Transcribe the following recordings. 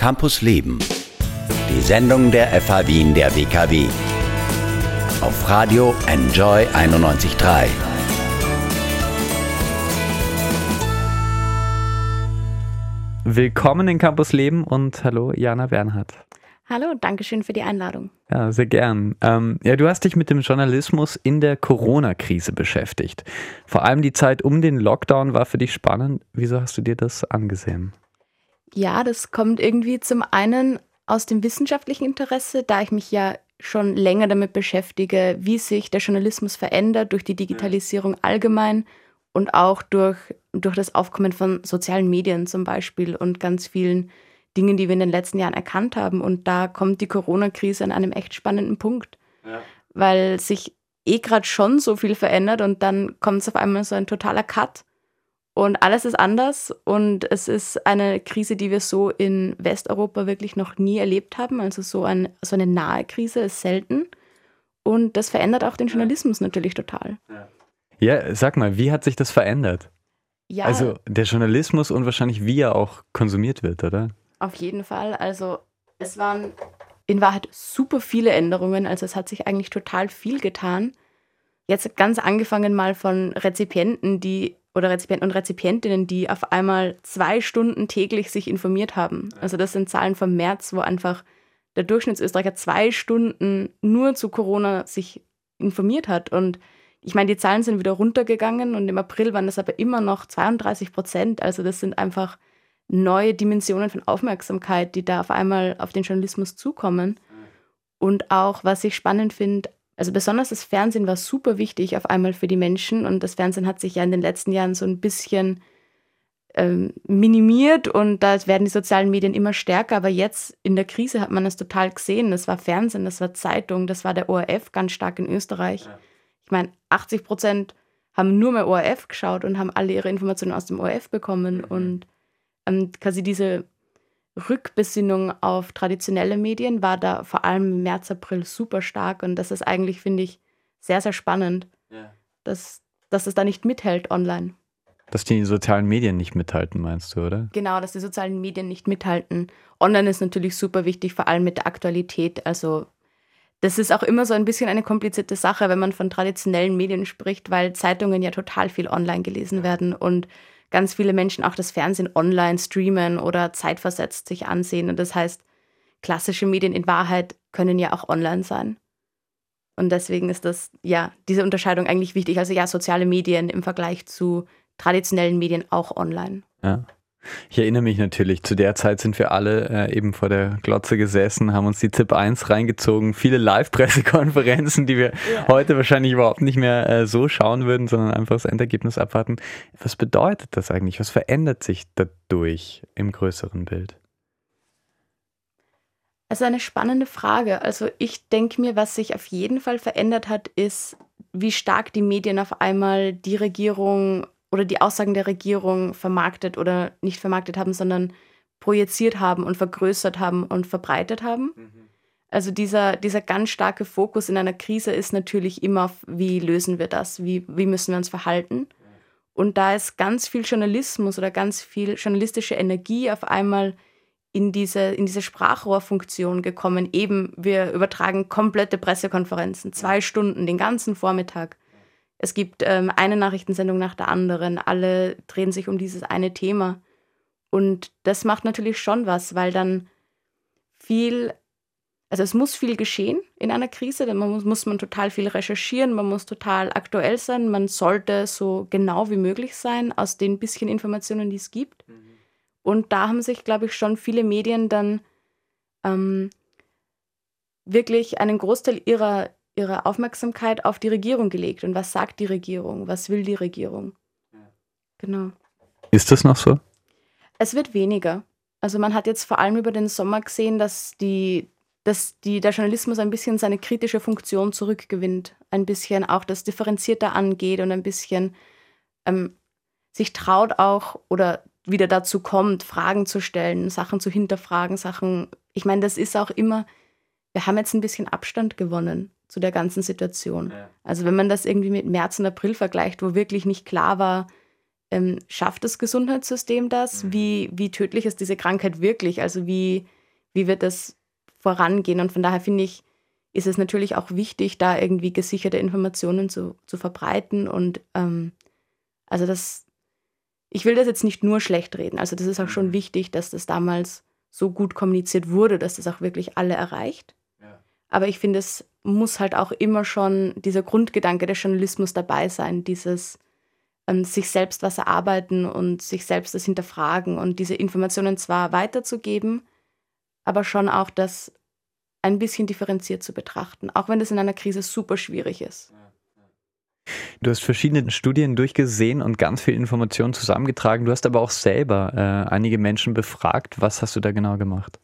Campus Leben. Die Sendung der FH Wien der WKW. Auf Radio Enjoy 91.3. Willkommen in Campus Leben und hallo Jana Bernhardt. Hallo, danke schön für die Einladung. Ja, sehr gern. Ähm, ja, du hast dich mit dem Journalismus in der Corona-Krise beschäftigt. Vor allem die Zeit um den Lockdown war für dich spannend. Wieso hast du dir das angesehen? Ja, das kommt irgendwie zum einen aus dem wissenschaftlichen Interesse, da ich mich ja schon länger damit beschäftige, wie sich der Journalismus verändert durch die Digitalisierung allgemein und auch durch, durch das Aufkommen von sozialen Medien zum Beispiel und ganz vielen Dingen, die wir in den letzten Jahren erkannt haben. Und da kommt die Corona-Krise an einem echt spannenden Punkt, ja. weil sich eh gerade schon so viel verändert und dann kommt es auf einmal so ein totaler Cut und alles ist anders und es ist eine Krise, die wir so in Westeuropa wirklich noch nie erlebt haben. Also so, ein, so eine nahe Krise ist selten und das verändert auch den Journalismus natürlich total. Ja, sag mal, wie hat sich das verändert? Ja, also der Journalismus und wahrscheinlich wie er auch konsumiert wird, oder? Auf jeden Fall. Also es waren in Wahrheit super viele Änderungen. Also es hat sich eigentlich total viel getan. Jetzt ganz angefangen mal von Rezipienten, die oder Rezipienten und Rezipientinnen, die auf einmal zwei Stunden täglich sich informiert haben. Also das sind Zahlen vom März, wo einfach der Durchschnittsösterreicher zwei Stunden nur zu Corona sich informiert hat. Und ich meine, die Zahlen sind wieder runtergegangen und im April waren das aber immer noch 32 Prozent. Also das sind einfach neue Dimensionen von Aufmerksamkeit, die da auf einmal auf den Journalismus zukommen. Und auch, was ich spannend finde, also besonders das Fernsehen war super wichtig auf einmal für die Menschen und das Fernsehen hat sich ja in den letzten Jahren so ein bisschen ähm, minimiert und da werden die sozialen Medien immer stärker, aber jetzt in der Krise hat man es total gesehen. Das war Fernsehen, das war Zeitung, das war der ORF ganz stark in Österreich. Ich meine, 80 Prozent haben nur mehr ORF geschaut und haben alle ihre Informationen aus dem ORF bekommen mhm. und ähm, quasi diese Rückbesinnung auf traditionelle Medien war da vor allem im März, April super stark und das ist eigentlich, finde ich, sehr, sehr spannend, ja. dass, dass es da nicht mithält online. Dass die sozialen Medien nicht mithalten, meinst du, oder? Genau, dass die sozialen Medien nicht mithalten. Online ist natürlich super wichtig, vor allem mit der Aktualität. Also das ist auch immer so ein bisschen eine komplizierte Sache, wenn man von traditionellen Medien spricht, weil Zeitungen ja total viel online gelesen werden und ganz viele Menschen auch das Fernsehen online streamen oder zeitversetzt sich ansehen. Und das heißt, klassische Medien in Wahrheit können ja auch online sein. Und deswegen ist das, ja, diese Unterscheidung eigentlich wichtig. Also ja, soziale Medien im Vergleich zu traditionellen Medien auch online. Ja. Ich erinnere mich natürlich, zu der Zeit sind wir alle äh, eben vor der Glotze gesessen, haben uns die ZIP 1 reingezogen, viele Live-Pressekonferenzen, die wir ja. heute wahrscheinlich überhaupt nicht mehr äh, so schauen würden, sondern einfach das Endergebnis abwarten. Was bedeutet das eigentlich? Was verändert sich dadurch im größeren Bild? Also eine spannende Frage. Also ich denke mir, was sich auf jeden Fall verändert hat, ist, wie stark die Medien auf einmal die Regierung oder die Aussagen der Regierung vermarktet oder nicht vermarktet haben, sondern projiziert haben und vergrößert haben und verbreitet haben. Mhm. Also dieser, dieser ganz starke Fokus in einer Krise ist natürlich immer auf, wie lösen wir das, wie, wie müssen wir uns verhalten. Und da ist ganz viel Journalismus oder ganz viel journalistische Energie auf einmal in diese, in diese Sprachrohrfunktion gekommen. Eben, wir übertragen komplette Pressekonferenzen, zwei Stunden, den ganzen Vormittag. Es gibt ähm, eine Nachrichtensendung nach der anderen. Alle drehen sich um dieses eine Thema. Und das macht natürlich schon was, weil dann viel, also es muss viel geschehen in einer Krise, denn man muss, muss man total viel recherchieren, man muss total aktuell sein, man sollte so genau wie möglich sein aus den bisschen Informationen, die es gibt. Mhm. Und da haben sich, glaube ich, schon viele Medien dann ähm, wirklich einen Großteil ihrer, ihre Aufmerksamkeit auf die Regierung gelegt. Und was sagt die Regierung? Was will die Regierung? Genau. Ist das noch so? Es wird weniger. Also man hat jetzt vor allem über den Sommer gesehen, dass, die, dass die, der Journalismus ein bisschen seine kritische Funktion zurückgewinnt. Ein bisschen auch das differenzierter angeht und ein bisschen ähm, sich traut auch oder wieder dazu kommt, Fragen zu stellen, Sachen zu hinterfragen, Sachen. Ich meine, das ist auch immer, wir haben jetzt ein bisschen Abstand gewonnen zu der ganzen Situation. Ja. Also wenn man das irgendwie mit März und April vergleicht, wo wirklich nicht klar war, ähm, schafft das Gesundheitssystem das? Mhm. Wie, wie tödlich ist diese Krankheit wirklich? Also wie, wie wird das vorangehen? Und von daher finde ich, ist es natürlich auch wichtig, da irgendwie gesicherte Informationen zu, zu verbreiten. Und ähm, also das, ich will das jetzt nicht nur schlecht reden. Also das ist auch schon mhm. wichtig, dass das damals so gut kommuniziert wurde, dass das auch wirklich alle erreicht. Aber ich finde, es muss halt auch immer schon dieser Grundgedanke des Journalismus dabei sein, dieses ähm, sich selbst was erarbeiten und sich selbst das hinterfragen und diese Informationen zwar weiterzugeben, aber schon auch das ein bisschen differenziert zu betrachten, auch wenn das in einer Krise super schwierig ist. Du hast verschiedene Studien durchgesehen und ganz viel Informationen zusammengetragen. Du hast aber auch selber äh, einige Menschen befragt. Was hast du da genau gemacht?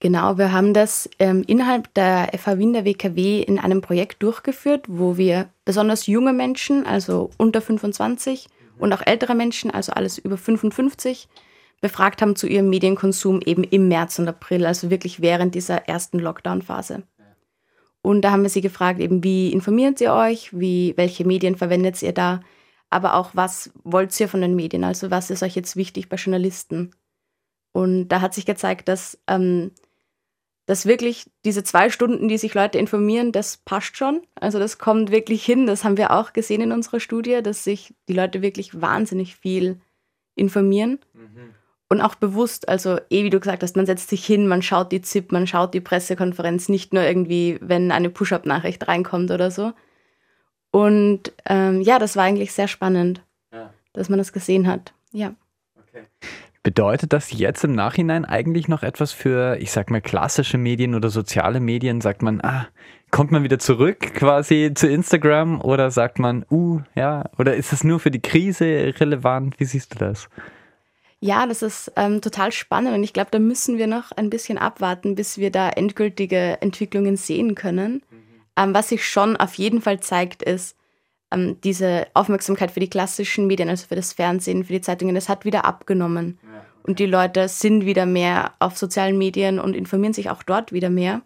Genau, wir haben das ähm, innerhalb der FH Wien der WKW in einem Projekt durchgeführt, wo wir besonders junge Menschen, also unter 25 und auch ältere Menschen, also alles über 55, befragt haben zu ihrem Medienkonsum eben im März und April, also wirklich während dieser ersten Lockdown-Phase. Und da haben wir sie gefragt, eben wie informiert ihr euch, wie, welche Medien verwendet ihr da, aber auch was wollt ihr von den Medien, also was ist euch jetzt wichtig bei Journalisten. Und da hat sich gezeigt, dass ähm, dass wirklich diese zwei Stunden, die sich Leute informieren, das passt schon. Also das kommt wirklich hin. Das haben wir auch gesehen in unserer Studie, dass sich die Leute wirklich wahnsinnig viel informieren. Mhm. Und auch bewusst, also eh wie du gesagt hast, man setzt sich hin, man schaut die ZIP, man schaut die Pressekonferenz, nicht nur irgendwie, wenn eine Push-up-Nachricht reinkommt oder so. Und ähm, ja, das war eigentlich sehr spannend, ja. dass man das gesehen hat. Ja. Okay. Bedeutet das jetzt im Nachhinein eigentlich noch etwas für, ich sag mal, klassische Medien oder soziale Medien? Sagt man, ah, kommt man wieder zurück quasi zu Instagram oder sagt man, uh, ja, oder ist das nur für die Krise relevant? Wie siehst du das? Ja, das ist ähm, total spannend und ich glaube, da müssen wir noch ein bisschen abwarten, bis wir da endgültige Entwicklungen sehen können. Mhm. Ähm, was sich schon auf jeden Fall zeigt, ist, ähm, diese Aufmerksamkeit für die klassischen Medien, also für das Fernsehen, für die Zeitungen, das hat wieder abgenommen. Ja, okay. Und die Leute sind wieder mehr auf sozialen Medien und informieren sich auch dort wieder mehr.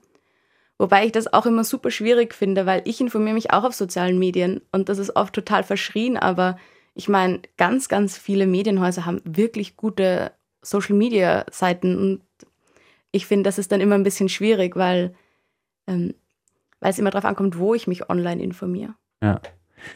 Wobei ich das auch immer super schwierig finde, weil ich informiere mich auch auf sozialen Medien und das ist oft total verschrien, aber ich meine, ganz, ganz viele Medienhäuser haben wirklich gute Social-Media-Seiten und ich finde, das ist dann immer ein bisschen schwierig, weil, ähm, weil es immer darauf ankommt, wo ich mich online informiere. Ja.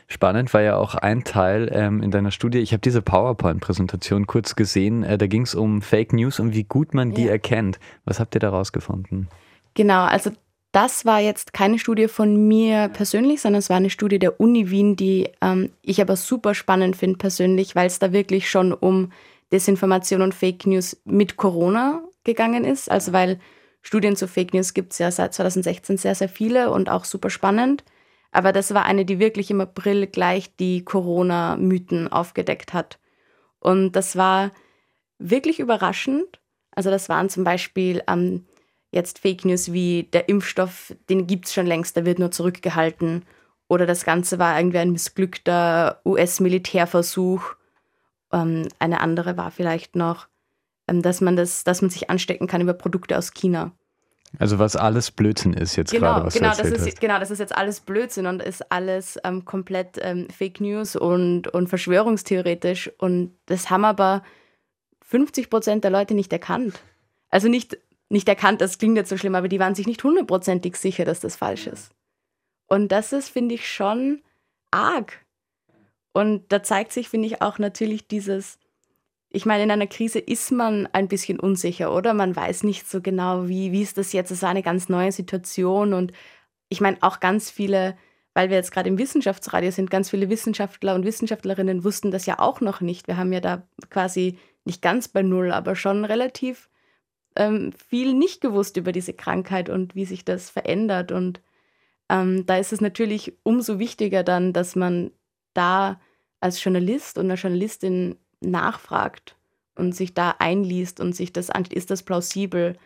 Spannend war ja auch ein Teil ähm, in deiner Studie. Ich habe diese PowerPoint-Präsentation kurz gesehen. Äh, da ging es um Fake News und wie gut man die ja. erkennt. Was habt ihr da rausgefunden? Genau, also das war jetzt keine Studie von mir persönlich, sondern es war eine Studie der Uni Wien, die ähm, ich aber super spannend finde persönlich, weil es da wirklich schon um Desinformation und Fake News mit Corona gegangen ist. Also weil Studien zu Fake News gibt es ja seit 2016 sehr, sehr viele und auch super spannend. Aber das war eine, die wirklich im April gleich die Corona-Mythen aufgedeckt hat. Und das war wirklich überraschend. Also das waren zum Beispiel ähm, jetzt Fake News wie der Impfstoff, den gibt es schon längst, der wird nur zurückgehalten. Oder das Ganze war irgendwie ein missglückter US-Militärversuch. Ähm, eine andere war vielleicht noch, ähm, dass, man das, dass man sich anstecken kann über Produkte aus China. Also was alles Blödsinn ist jetzt genau, gerade, was genau, das ist, hast. Genau, das ist jetzt alles Blödsinn und ist alles ähm, komplett ähm, Fake News und, und verschwörungstheoretisch. Und das haben aber 50 Prozent der Leute nicht erkannt. Also nicht, nicht erkannt, das klingt jetzt so schlimm, aber die waren sich nicht hundertprozentig sicher, dass das falsch ist. Und das ist, finde ich, schon arg. Und da zeigt sich, finde ich, auch natürlich dieses ich meine, in einer Krise ist man ein bisschen unsicher, oder? Man weiß nicht so genau, wie, wie ist das jetzt? Es ist eine ganz neue Situation und ich meine, auch ganz viele, weil wir jetzt gerade im Wissenschaftsradio sind, ganz viele Wissenschaftler und Wissenschaftlerinnen wussten das ja auch noch nicht. Wir haben ja da quasi nicht ganz bei Null, aber schon relativ ähm, viel nicht gewusst über diese Krankheit und wie sich das verändert. Und ähm, da ist es natürlich umso wichtiger dann, dass man da als Journalist und als Journalistin nachfragt und sich da einliest und sich das anschaut, ist das plausibel?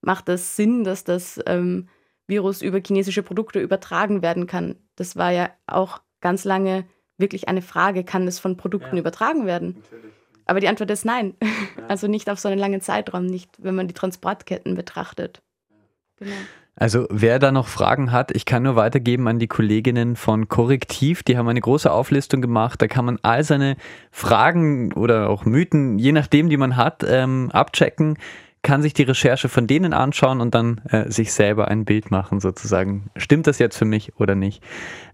Macht das Sinn, dass das ähm, Virus über chinesische Produkte übertragen werden kann? Das war ja auch ganz lange wirklich eine Frage, kann das von Produkten ja. übertragen werden? Natürlich. Aber die Antwort ist nein. Ja. Also nicht auf so einen langen Zeitraum, nicht wenn man die Transportketten betrachtet. Genau. Also wer da noch Fragen hat, ich kann nur weitergeben an die Kolleginnen von Korrektiv. Die haben eine große Auflistung gemacht. Da kann man all seine Fragen oder auch Mythen, je nachdem, die man hat, ähm, abchecken kann sich die Recherche von denen anschauen und dann äh, sich selber ein Bild machen, sozusagen. Stimmt das jetzt für mich oder nicht?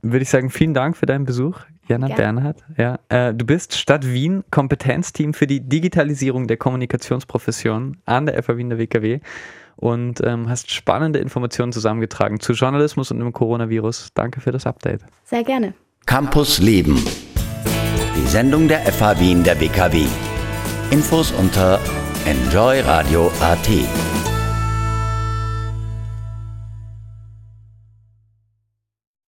Würde ich sagen, vielen Dank für deinen Besuch, Jana Gerne. Bernhard. Ja, äh, du bist Stadt Wien Kompetenzteam für die Digitalisierung der Kommunikationsprofession an der FA Wien der WKW und ähm, hast spannende Informationen zusammengetragen zu Journalismus und dem Coronavirus. Danke für das Update. Sehr gerne. Campus Leben. Die Sendung der FH Wien der WKW. Infos unter enjoyradio.at.